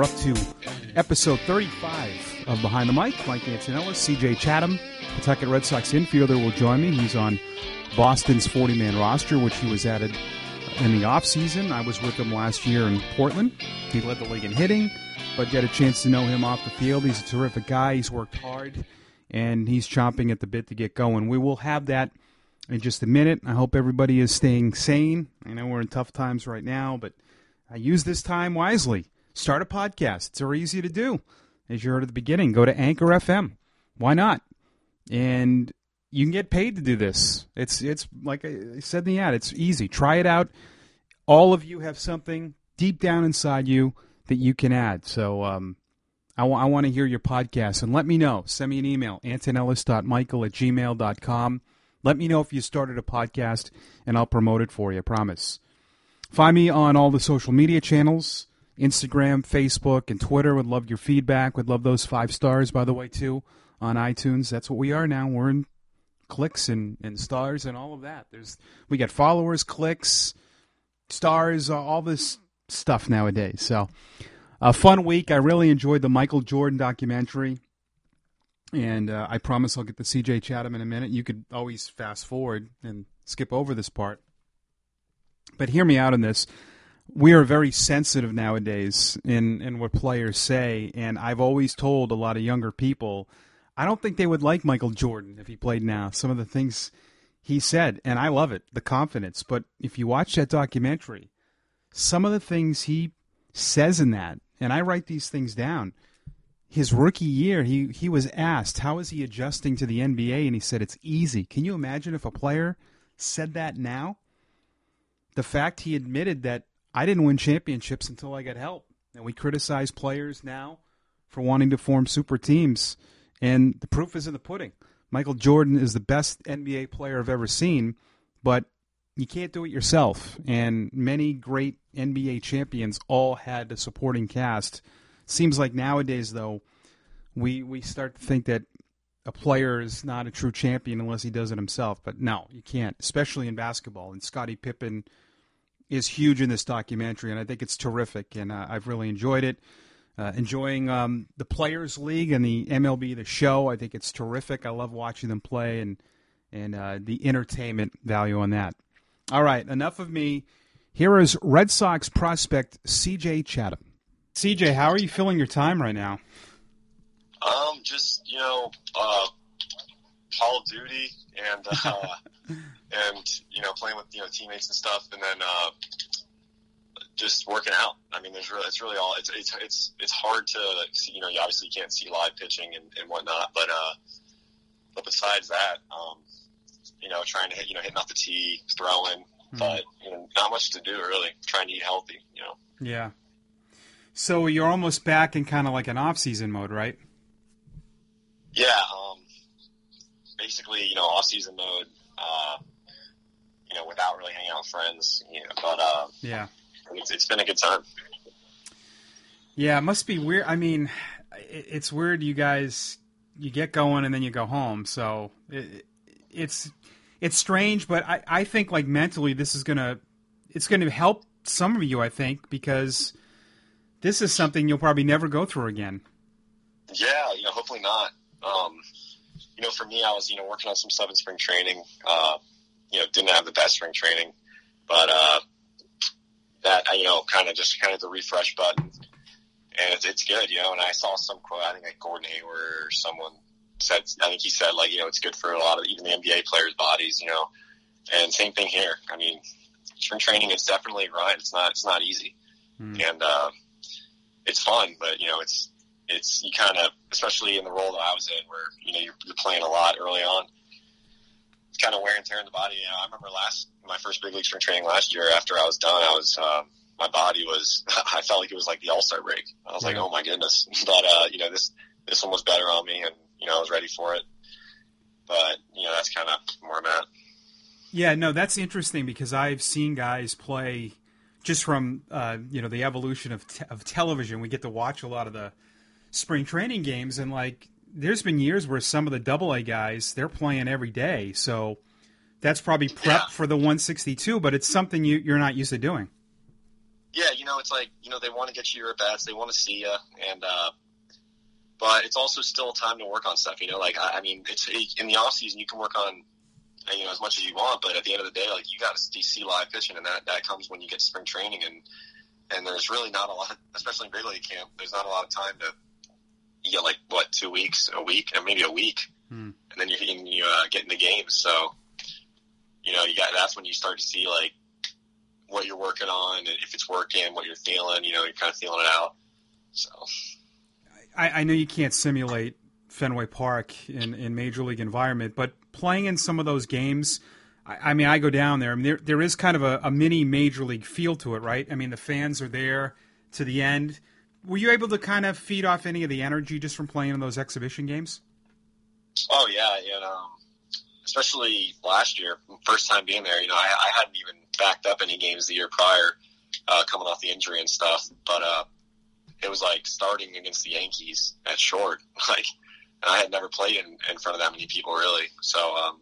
We're up to episode 35 of Behind the Mic. Mike Antonellis, CJ Chatham, Pawtucket Red Sox infielder, will join me. He's on Boston's 40 man roster, which he was added in the offseason. I was with him last year in Portland. He led the league in hitting, but get a chance to know him off the field. He's a terrific guy. He's worked hard, and he's chomping at the bit to get going. We will have that in just a minute. I hope everybody is staying sane. I know we're in tough times right now, but I use this time wisely. Start a podcast. It's very easy to do. As you heard at the beginning, go to Anchor FM. Why not? And you can get paid to do this. It's it's like I said in the ad. It's easy. Try it out. All of you have something deep down inside you that you can add. So um, I, w- I want to hear your podcast and let me know. Send me an email, antonellis.michael at gmail.com. Let me know if you started a podcast and I'll promote it for you. I promise. Find me on all the social media channels Instagram, Facebook, and Twitter. Would love your feedback. Would love those five stars, by the way, too, on iTunes. That's what we are now. We're in clicks and, and stars and all of that. There's we got followers, clicks, stars, all this stuff nowadays. So a fun week. I really enjoyed the Michael Jordan documentary. And uh, I promise I'll get to CJ Chatham in a minute. You could always fast forward and skip over this part. But hear me out on this. We are very sensitive nowadays in, in what players say. And I've always told a lot of younger people, I don't think they would like Michael Jordan if he played now. Some of the things he said, and I love it, the confidence. But if you watch that documentary, some of the things he says in that, and I write these things down – his rookie year, he, he was asked, how is he adjusting to the NBA? And he said, it's easy. Can you imagine if a player said that now? The fact he admitted that I didn't win championships until I got help. And we criticize players now for wanting to form super teams. And the proof is in the pudding. Michael Jordan is the best NBA player I've ever seen, but you can't do it yourself. And many great NBA champions all had a supporting cast Seems like nowadays, though, we we start to think that a player is not a true champion unless he does it himself. But no, you can't, especially in basketball. And Scottie Pippen is huge in this documentary, and I think it's terrific, and uh, I've really enjoyed it. Uh, enjoying um, the Players League and the MLB The Show. I think it's terrific. I love watching them play and and uh, the entertainment value on that. All right, enough of me. Here is Red Sox prospect C.J. Chatham. CJ, how are you feeling your time right now? Um, just you know, uh, Call of Duty and uh, and you know playing with you know teammates and stuff, and then uh, just working out. I mean, there's really it's really all it's it's it's it's hard to see, you know you obviously can't see live pitching and, and whatnot, but uh, but besides that, um, you know, trying to hit you know hitting off the tee, throwing, mm-hmm. but you know, not much to do really. Trying to eat healthy, you know. Yeah. So you're almost back in kind of like an off-season mode, right? Yeah. Um, basically, you know, off-season mode. Uh, you know, without really hanging out with friends. You know, but uh, yeah, it's, it's been a good time. Yeah, it must be weird. I mean, it's weird. You guys, you get going and then you go home. So it, it's it's strange, but I, I think like mentally this is gonna it's gonna help some of you. I think because this is something you'll probably never go through again. Yeah, you know, hopefully not. Um, you know, for me, I was you know working on some stuff in spring training. Uh, you know, didn't have the best spring training, but uh, that you know, kind of just kind of the refresh button, and it's, it's good. You know, and I saw some quote. I think like Gordon Hayward or someone said. I think he said like you know it's good for a lot of even the NBA players' bodies. You know, and same thing here. I mean, spring training is definitely right. It's not it's not easy, hmm. and uh, it's fun, but you know, it's it's you kind of, especially in the role that I was in, where you know you're, you're playing a lot early on. Kind of wear and tear in the body. You know, I remember last my first big league spring training last year. After I was done, I was um, my body was I felt like it was like the All Star break. I was yeah. like, oh my goodness. But uh, you know, this this one was better on me, and you know, I was ready for it. But you know, that's kind of where I'm at. Yeah, no, that's interesting because I've seen guys play just from uh, you know the evolution of te- of television, we get to watch a lot of the spring training games, and like there's been years where some of the double A guys they're playing every day, so that's probably prep yeah. for the 162, but it's something you you're not used to doing. Yeah, you know, it's like you know they want to get you your at bats, they want to see you, and uh, but it's also still time to work on stuff. You know, like I, I mean, it's in the off season you can work on you know as much as you want, but at the end of the day, like you got to see live pitching, and that that comes when you get to spring training, and and there's really not a lot, especially in big league camp. There's not a lot of time to you get like what two weeks, a week, and maybe a week, hmm. and then you and you uh, get into games. So you know, you got that's when you start to see like what you're working on, and if it's working, what you're feeling. You know, you're kind of feeling it out. So, I, I know you can't simulate Fenway Park in in major league environment, but playing in some of those games. I, I mean, I go down there. I mean, there there is kind of a, a mini major league feel to it, right? I mean, the fans are there to the end. Were you able to kind of feed off any of the energy just from playing in those exhibition games? Oh yeah, you know, especially last year, first time being there. You know, I, I hadn't even backed up any games the year prior, uh, coming off the injury and stuff. But uh, it was like starting against the Yankees at short. Like, I had never played in, in front of that many people really. So um,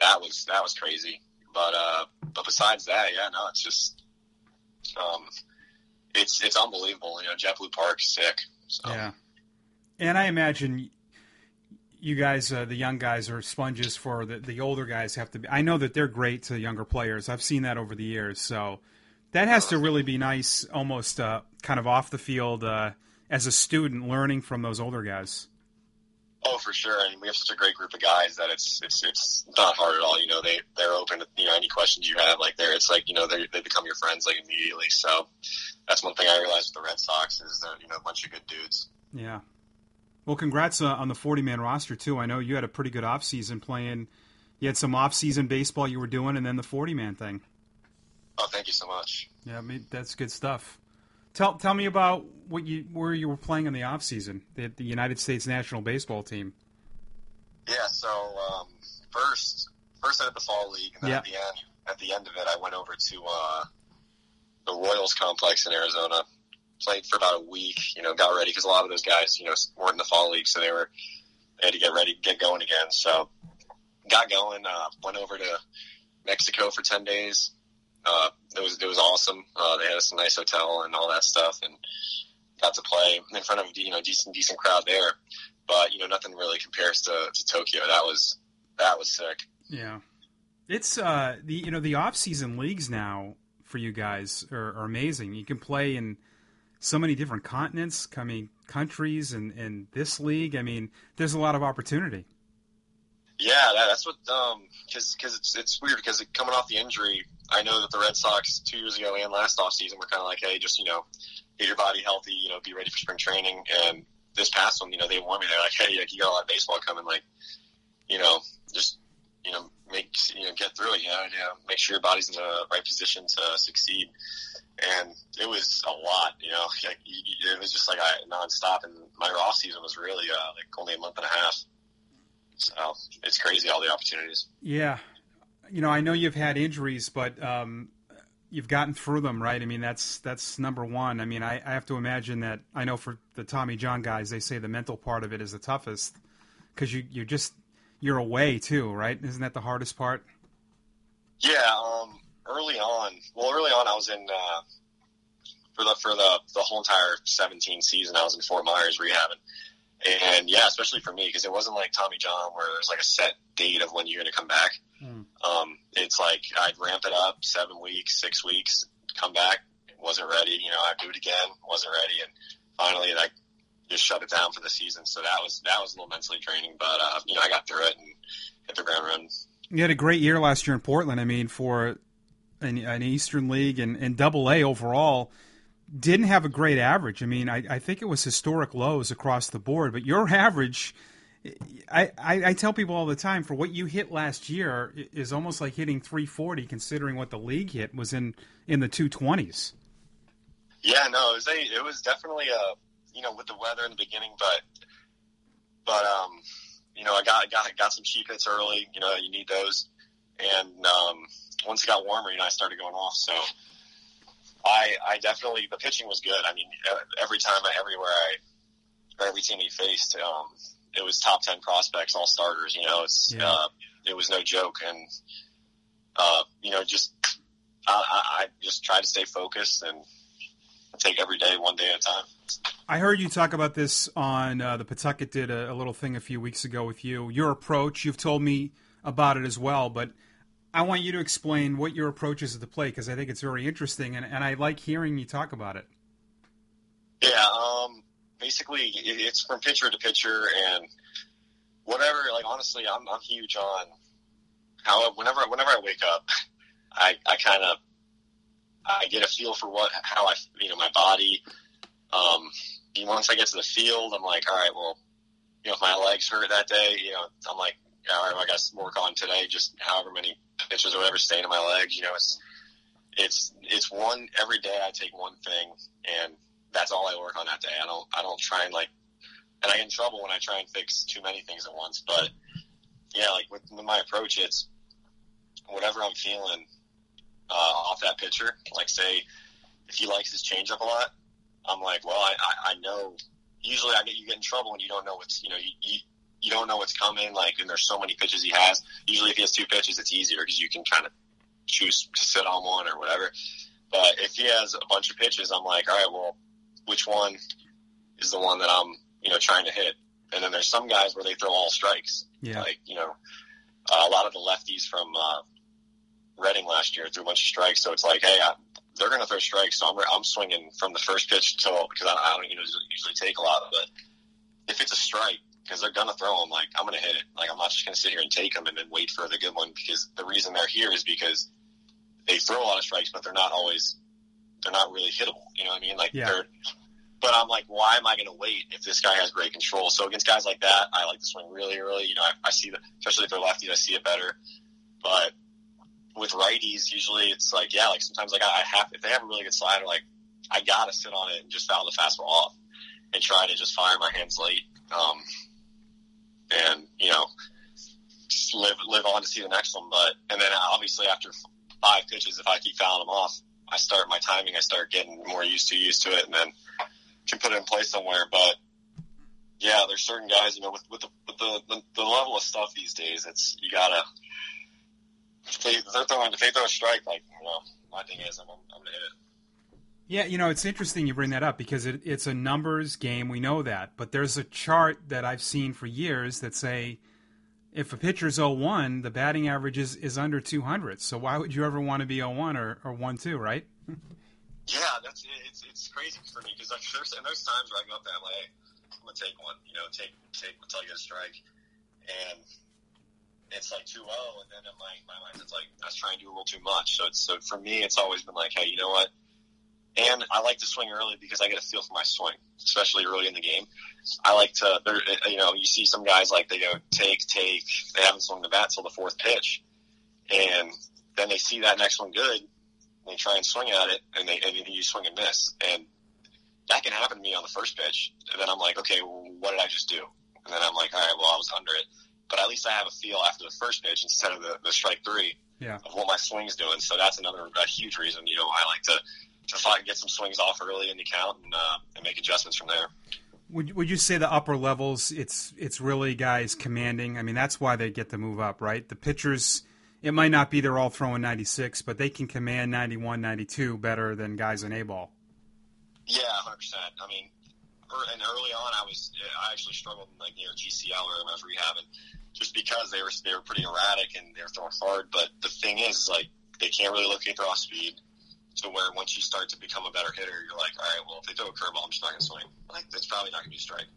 that was that was crazy. But uh, but besides that, yeah, no, it's just um, it's it's unbelievable. You know, JetBlue Park's sick. So. Yeah, and I imagine you guys, uh, the young guys, are sponges for the the older guys. Have to be. I know that they're great to younger players. I've seen that over the years. So that has to really be nice, almost uh, kind of off the field uh, as a student, learning from those older guys. Oh, for sure. and we have such a great group of guys that it's it's it's not hard at all. You know, they they're open to you know any questions you have. Like there, it's like you know they they become your friends like immediately. So that's one thing I realized with the Red Sox is that you know a bunch of good dudes. Yeah. Well, congrats uh, on the 40 man roster, too. I know you had a pretty good offseason playing. You had some off-season baseball you were doing, and then the 40 man thing. Oh, thank you so much. Yeah, I mean, that's good stuff. Tell tell me about what you where you were playing in the off season, the, the United States national baseball team. Yeah, so um, first first I did the fall league, and then yeah. at the end at the end of it, I went over to uh, the Royals complex in Arizona played for about a week. You know, got ready because a lot of those guys, you know, weren't in the fall league, so they were they had to get ready, get going again. So got going. Uh, went over to Mexico for ten days. Uh, it was it was awesome. Uh, they had us a nice hotel and all that stuff, and got to play in front of you know decent decent crowd there. But you know, nothing really compares to, to Tokyo. That was that was sick. Yeah, it's uh the you know the off season leagues now for you guys are, are amazing. You can play in so many different continents, coming countries, and in this league. I mean, there's a lot of opportunity. Yeah, that, that's what Um, because because it's it's weird because coming off the injury, I know that the Red Sox two years ago and last off season were kind of like, hey, just you know, get your body healthy, you know, be ready for spring training. And this past one, you know, they warned me. They're like, hey, like, you got a lot of baseball coming, like, you know, just you know, make you know, get through it. You know, you know, make sure your body's in the right position to succeed and it was a lot. You know, it was just like I nonstop, and my off season was really uh, like only a month and a half. So it's crazy all the opportunities. Yeah, you know, I know you've had injuries, but um, you've gotten through them, right? I mean, that's that's number one. I mean, I, I have to imagine that I know for the Tommy John guys, they say the mental part of it is the toughest because you you just you're away too, right? Isn't that the hardest part? Yeah, um, early on, well, early on, I was in uh, for the for the the whole entire 17 season. I was in Fort Myers rehabbing, and yeah, especially for me because it wasn't like Tommy John where there's like a set date of when you're going to come back. Mm. Um, it's like I'd ramp it up seven weeks, six weeks, come back, wasn't ready. You know, I'd do it again, wasn't ready, and finally, I just shut it down for the season. So that was that was a little mentally draining, but uh, you know, I got through it and hit the ground running. You had a great year last year in Portland. I mean, for an, an Eastern League and, and Double A overall didn't have a great average. I mean, I, I think it was historic lows across the board, but your average. I, I, I, tell people all the time for what you hit last year is almost like hitting 340 considering what the league hit was in in the 220s. Yeah, no, it was a, it was definitely a you know with the weather in the beginning, but but um you know I got got got some cheap hits early. You know you need those, and um once it got warmer, you know, I started going off. So I, I definitely, the pitching was good. I mean, every time, everywhere I, every team he faced, um, it was top 10 prospects, all starters, you know, it's, yeah. uh, it was no joke. And, uh, you know, just, I, I just tried to stay focused and take every day one day at a time. I heard you talk about this on uh, the Pawtucket did a, a, little thing a few weeks ago with you. Your approach, you've told me about it as well, but I want you to explain what your approach is at the play because I think it's very interesting, and, and I like hearing you talk about it. Yeah, um, basically it's from pitcher to pitcher, and whatever. Like honestly, I'm I'm huge on how whenever whenever I wake up, I I kind of I get a feel for what how I you know my body. Um, once I get to the field, I'm like, all right, well, you know, if my legs hurt that day, you know, I'm like, right, well, I got to work on today, just however many pitches or whatever staying in my legs. You know, it's it's it's one every day. I take one thing, and that's all I work on that day. I don't I don't try and like, and I get in trouble when I try and fix too many things at once. But yeah, like with, with my approach, it's whatever I'm feeling uh, off that pitcher. Like say if he likes his changeup a lot, I'm like, well, I, I, I know. Usually, I get you get in trouble when you don't know what's you know you, you you don't know what's coming. Like, and there's so many pitches he has. Usually, if he has two pitches, it's easier because you can kind of choose to sit on one or whatever. But if he has a bunch of pitches, I'm like, all right, well, which one is the one that I'm you know trying to hit? And then there's some guys where they throw all strikes. Yeah. Like you know, uh, a lot of the lefties from uh, Reading last year threw a bunch of strikes. So it's like, hey, I, they're going to throw strikes. So I'm, I'm swinging from the first pitch until because I, I don't you know usually take a lot. But if it's a strike, because they're going to throw them, like I'm going to hit it. Like I'm not just going to sit here and take them and then wait for the good one. Because the reason they're here is because they throw a lot of strikes, but they're not always they're not really hittable. You know what I mean? Like yeah. they're. But I'm like, why am I going to wait if this guy has great control? So against guys like that, I like to swing really early. You know, I, I see the, especially if they're lefties, I see it better. But with righties, usually it's like, yeah, like sometimes like I have, if they have a really good slider, like I gotta sit on it and just foul the fastball off and try to just fire my hands late. Um, and you know, live, live on to see the next one. But, and then obviously after five pitches, if I keep fouling them off, I start my timing, I start getting more used to, used to it and then can put it in place somewhere. But yeah, there's certain guys, you know, with, with the, with the, the, the level of stuff these days, it's, you gotta, if they, they're throwing, if they throw a strike, like, you know, my thing is, I'm, I'm to hit it. Yeah, you know, it's interesting you bring that up because it, it's a numbers game. We know that. But there's a chart that I've seen for years that say if a pitcher's 0-1, the batting average is, is under 200. So why would you ever want to be 0-1 or, or 1-2, right? yeah, that's it's, it's crazy for me because there's, and there's times where I go up there, like, hey, I'm going to take one, you know, take, take until I get a strike. And it's like 2-0, and then in my, my mind, it's like, was trying to do a little too much. So it's, so for me, it's always been like, hey, you know what? And I like to swing early because I get a feel for my swing, especially early in the game. I like to, uh, you know, you see some guys like they go take, take, they haven't swung the bat till the fourth pitch. And then they see that next one good, they try and swing at it, and they and you swing and miss. And that can happen to me on the first pitch. And then I'm like, okay, well, what did I just do? And then I'm like, all right, well, I was under it but at least I have a feel after the first pitch instead of the, the strike three yeah. of what my swing's doing. So that's another a huge reason. You know, I like to to and get some swings off early in the count and, uh, and make adjustments from there. Would would you say the upper levels? It's it's really guys commanding. I mean, that's why they get to move up, right? The pitchers. It might not be they're all throwing 96, but they can command 91, 92 better than guys in A ball. Yeah, 100%. I mean, and early on, I was I actually struggled in like near GCL or I was rehabbing, just because they were they were pretty erratic and they were throwing hard. But the thing is, like they can't really locate their off speed. To where once you start to become a better hitter, you're like, all right, well, if they throw a curveball, I'm just not going to swing. Like that's probably not going to be a strike.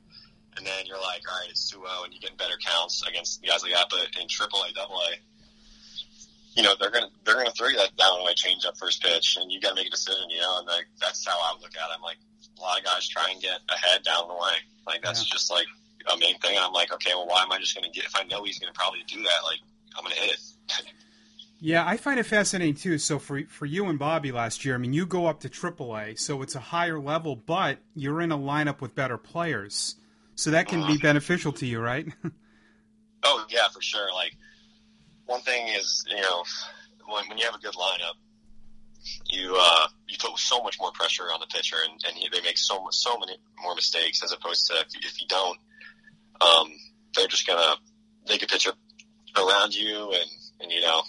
And then you're like, all right, it's 2-0, and you get better counts against guys like that. But in AAA, AA, you know they're gonna they're gonna throw you that down away change up first pitch, and you got to make a decision. You know, and like that's how I look at it. I'm like, a lot of guys try and get ahead down the way. Like that's yeah. just like a main thing. And I'm like, okay, well, why am I just going to get? If I know he's going to probably do that, like I'm going to hit it. Yeah, I find it fascinating too. So for for you and Bobby last year, I mean, you go up to AAA, so it's a higher level, but you're in a lineup with better players, so that can be uh-huh. beneficial to you, right? oh yeah, for sure. Like one thing is, you know, when when you have a good lineup, you uh, you put so much more pressure on the pitcher, and, and he, they make so so many more mistakes as opposed to if you, if you don't, um, they're just gonna make a pitcher around you, and and you know,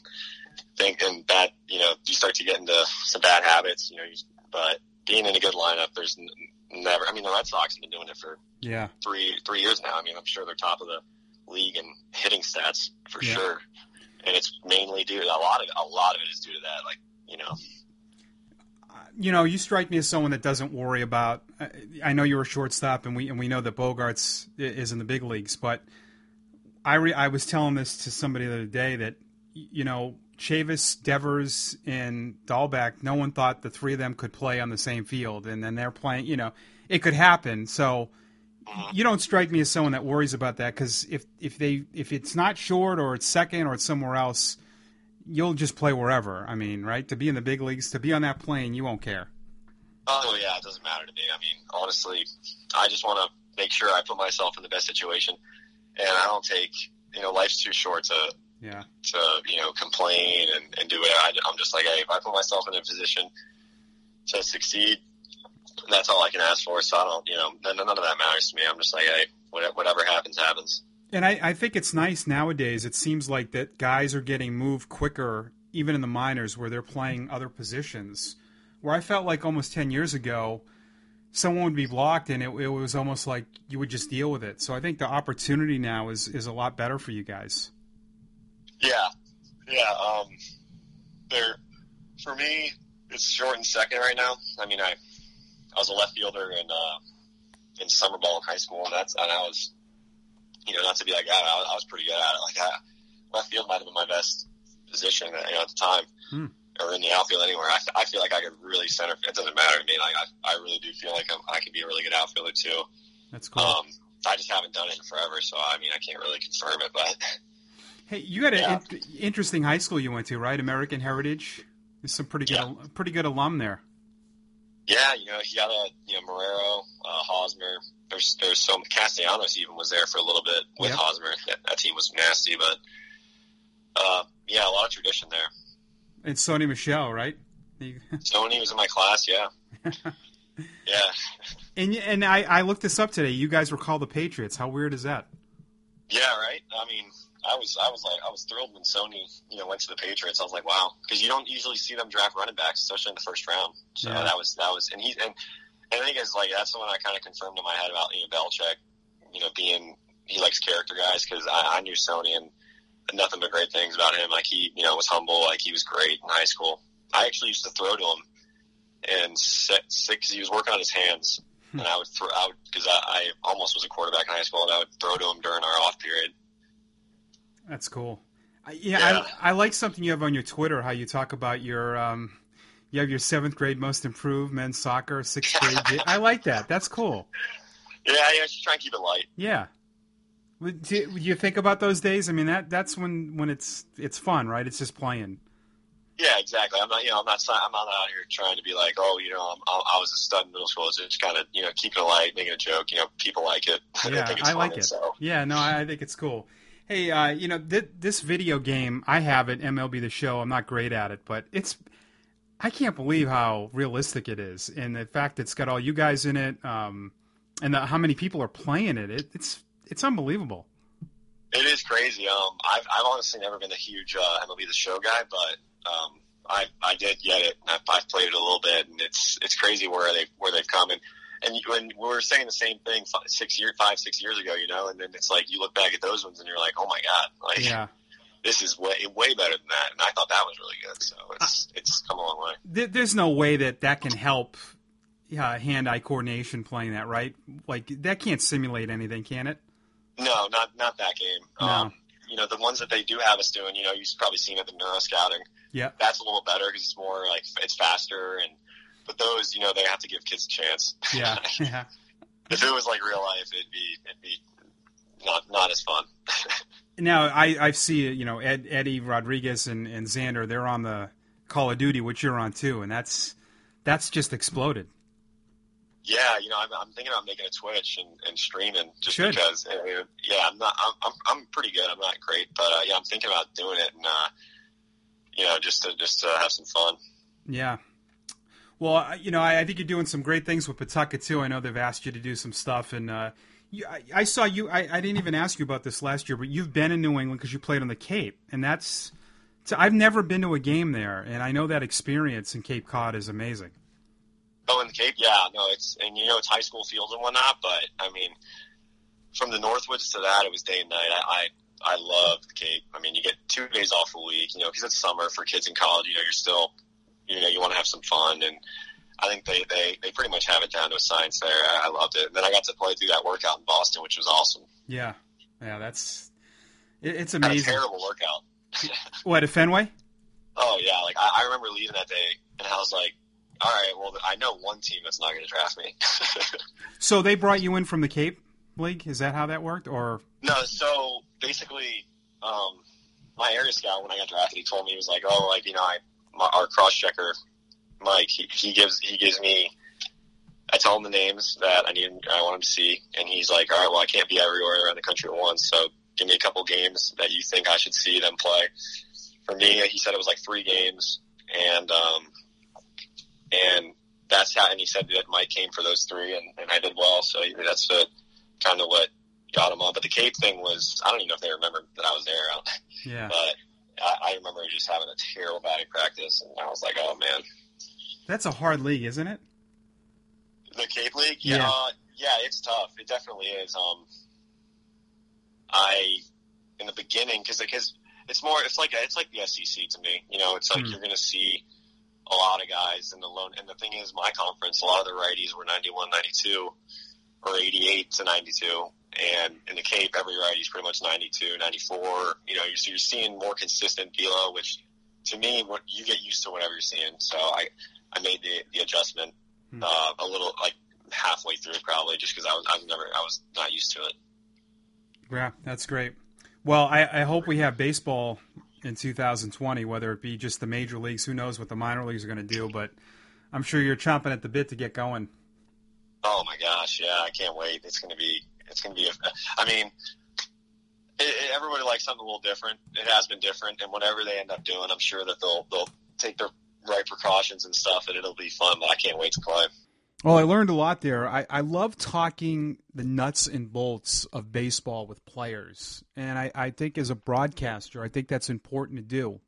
think and bad, you know, you start to get into some bad habits, you know, you, but being in a good lineup, there's n- never. I mean, the Red Sox have been doing it for yeah three three years now. I mean, I'm sure they're top of the league in hitting stats for Yeah. sure, and it's mainly due to a lot of a lot of it is due to that. Like you know, uh, you know, you strike me as someone that doesn't worry about. I- I know you're a shortstop, and we and we know that Bogaerts is in the big leagues, but I re, I was telling this to somebody the other day that you know Chavis, Devers, and Dalbec. No one thought the three of them could play on the same field, and then they're playing. You know, it could happen. So you don't strike me as someone that worries about that because if if they if it's not short or it's second or it's somewhere else, you'll just play wherever. I mean, right? To be in the big leagues, to be on that plane, you won't care. oh yeah, it doesn't matter to me. I mean, honestly, I just want to make sure I put myself in the best situation, and I don't take you know life's too short to Yeah. to you know complain and, and do it. I, I'm just like, hey, if I put myself in a position to succeed, that's all I can ask for. So I don't, you know, none, none of that matters to me. I'm just like, hey, whatever, whatever happens, happens. And I, I think it's nice nowadays. It seems like that guys are getting moved quicker, even in the minors, where they're playing other positions. Where I felt like almost ten years ago, someone would be blocked, and it, it was almost like you would just deal with it. So I think the opportunity now is is a lot better for you guys. Yeah, yeah. Um, there, for me, it's short and second right now. I mean, I, I was a left fielder in uh, in summer ball in high school, and that's and I was, you know, not to be like that, I, was- I was pretty good at it. Like I, left field might have been my best position, you know, at the time, Hmm. or in the outfield anywhere. I, I feel like I could really center. It doesn't matter to me. Like I, I really do feel like I'm, I could be a really good outfielder too. That's cool. Um, I just haven't done it in forever, so I mean, I can't really confirm it, but. hey, you had an yeah. in- interesting high school you went to, right? American Heritage. There's some pretty good, Yeah. pretty good alum there. Yeah, you know, he got a you know Marrero, uh, Hosmer. There's there's some Castellanos even was there for a little bit with Yep. Hosmer. That, that team was nasty, but uh, yeah, a lot of tradition there. And Sony Michel, right? Sony was in my class. Yeah, yeah, And and I, I looked this up today. You guys were called the Patriots. How weird is that? Yeah. Right. I mean, I was I was like I was thrilled when Sony you know went to the Patriots. I was like, wow, because you don't usually see them draft running backs, especially in the first round. So Yeah. that was that was and he and, and I think it's like that's when I kind of confirmed in my head about you know Belichick, you know being he likes character guys because I, I knew Sony and nothing but great things about him. Like he you know was humble, like he was great in high school. I actually used to throw to him and six he was working on his hands. And I would throw out because I, I almost was a quarterback in high school, and I would throw to him during our off period. That's cool. I, yeah, Yeah. I, I like something you have on your Twitter. How you talk about your um, you have your seventh grade most improved men's soccer, sixth grade. I like that. That's cool. Yeah, yeah, just try and keep it light. Yeah. Do you think about those days? I mean, that that's when when it's it's fun, right? It's just playing. Yeah, exactly. I'm not, you know, I'm not, I'm not out here trying to be like, oh, you know, I'm, I was a stud in middle school. It's just kind of, you know, keeping it light, making a joke. You know, people like it. Yeah, think it's I like funny, it. So. Yeah, no, I, I think it's cool. Hey, uh, you know, th- this video game, I have it, MLB The Show. I'm not great at it, but it's, I can't believe how realistic it is, and the fact it's got all you guys in it, um, and the, how many people are playing it. it it's it's unbelievable. It is crazy. Um, I've, I've honestly never been a huge uh, MLB The Show guy, but um, I, I did get it. I've, I've played it a little bit, and it's, it's crazy where they, where they've come. And, and when we were saying the same thing five, six year, five, six years ago, you know, and then it's like you look back at those ones and you're like, oh my god, like Yeah, this is way, way better than that. And I thought that was really good. So it's, it's come a long way. There- there's no way that that can help uh, hand-eye coordination playing that, right? Like that can't simulate anything, can it? No, not not that game. No. Um, you know, the ones that they do have us doing, you know, you've probably seen it, the neuro scouting. Yeah. That's a little better because it's more like it's faster and. But those, you know, they have to give kids a chance. Yeah, yeah. if it was like real life, it'd be it'd be not not as fun. Now I I see you know Ed, Eddie Rodriguez and, and Xander they're on the Call of Duty which you're on too and that's that's just exploded. yeah, you know, I'm, I'm thinking about making a Twitch and, and streaming just Should. because. uh, yeah, I'm not. I'm, I'm I'm pretty good. I'm not great, but uh, yeah, I'm thinking about doing it and uh, you know, just to just to have some fun. Yeah. Well, you know, I, I think you're doing some great things with Pawtucket too. I know they've asked you to do some stuff, and uh, you, I, I saw you. I, I didn't even ask you about this last year, but you've been in New England because you played on the Cape, and that's. I've never been to a game there, and I know that experience in Cape Cod is amazing. Oh, in the Cape, yeah, no, it's and you know it's high school fields and whatnot, but I mean, from the Northwoods to that, it was day and night. I I, I love the Cape. I mean, you get two days off a week, you know, because it's summer for kids in college. You know, you're still, you know, you want to have some fun, and I think they they they pretty much have it down to a science there. I, I loved it, and then I got to play through that workout in Boston, which was awesome. Yeah, yeah, that's it, it's Had a amazing. terrible workout. What at Fenway? Oh yeah, like I, I remember leaving that day, and I was like, all right, well, I know one team that's not going to draft me. So they brought you in from the Cape League. Is that how that worked? Or no, so basically, um, my area scout when I got drafted, he told me he was like, oh, like you know, I my, our cross checker, Mike, he, he gives he gives me. I tell him the names that I need, I want him to see, and he's like, "All right, well, I can't be everywhere around the country at once, so give me a couple games that you think I should see them play." For me, he said it was like three games, and um, and that's how. And he said that Mike came for those three, and, and I did well, so that's the kind of what got him on. But the Cape thing was, I don't even know if they remember that I was there, yeah, but I, I remember just having a terrible batting practice, and I was like, "Oh man." that's a hard league, isn't it? The Cape League, Yeah. yeah, uh, yeah, it's tough. It definitely is. Um, I in the beginning because it's more it's like it's like the SEC to me. You know, it's like Hmm. you're going to see a lot of guys in the loan. And the thing is, my conference, a lot of the righties were 91, 92, or 88 to 92. And in the Cape, every righty's pretty much 92, 94. You know, you're, so you're seeing more consistent velo, which to me, what you get used to whatever you're seeing. So I, I made the, the adjustment Hmm. uh, a little like halfway through probably just because I was I was never I was not used to it. Yeah, that's great. Well, I, I hope we have baseball in 2020, whether it be just the major leagues. Who knows what the minor leagues are going to do? But I'm sure you're chomping at the bit to get going. Oh my gosh, yeah, I can't wait. It's gonna be it's gonna be. A, I mean, it, it, everybody likes something a little different. It has been different, and whatever they end up doing, I'm sure that they'll they'll take their right precautions and stuff, and it'll be fun. But I can't wait to play. Well, I learned a lot there. I, I love talking the nuts and bolts of baseball with players. And I, I think as a broadcaster, I think that's important to do.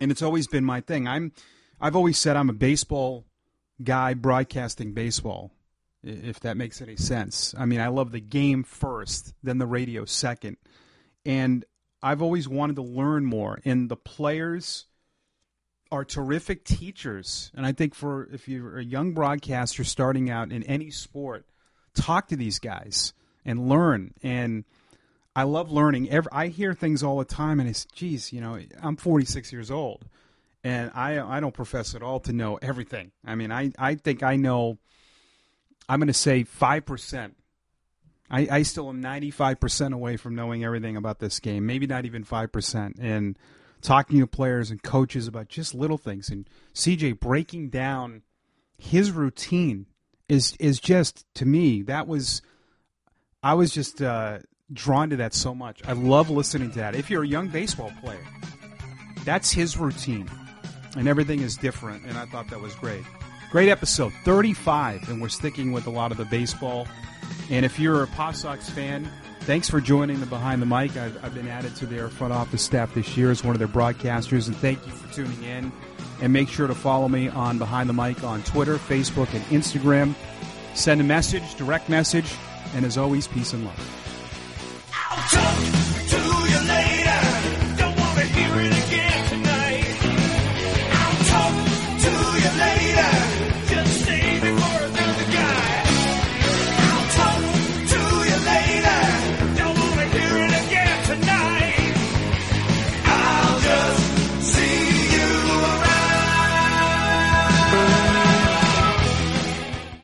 And it's always been my thing. I'm I've always said I'm a baseball guy broadcasting baseball, if that makes any sense. I mean, I love the game first, then the radio second. And I've always wanted to learn more. And the players are terrific teachers. And I think for if you're a young broadcaster starting out in any sport, talk to these guys and learn. And I love learning. Every, I hear things all the time, and it's, geez, you know, I'm 46 years old, and I I don't profess at all to know everything. I mean, I I think I know. I'm going to say five percent. I, I still am 95% away from knowing everything about this game, maybe not even 5%. And talking to players and coaches about just little things. And CJ breaking down his routine is is just to me that was I was just uh, drawn to that so much. I love listening to that. If you're a young baseball player, that's his routine, and everything is different. And I thought that was great. Great episode 35, and we're sticking with a lot of the baseball. And if you're a Paw Sox fan, thanks for joining the Behind the Mike. I've, I've been added to their front office staff this year as one of their broadcasters, and thank you for tuning in. And make sure to follow me on Behind the Mike on Twitter, Facebook, and Instagram. Send a message, direct message, and as always, peace and love.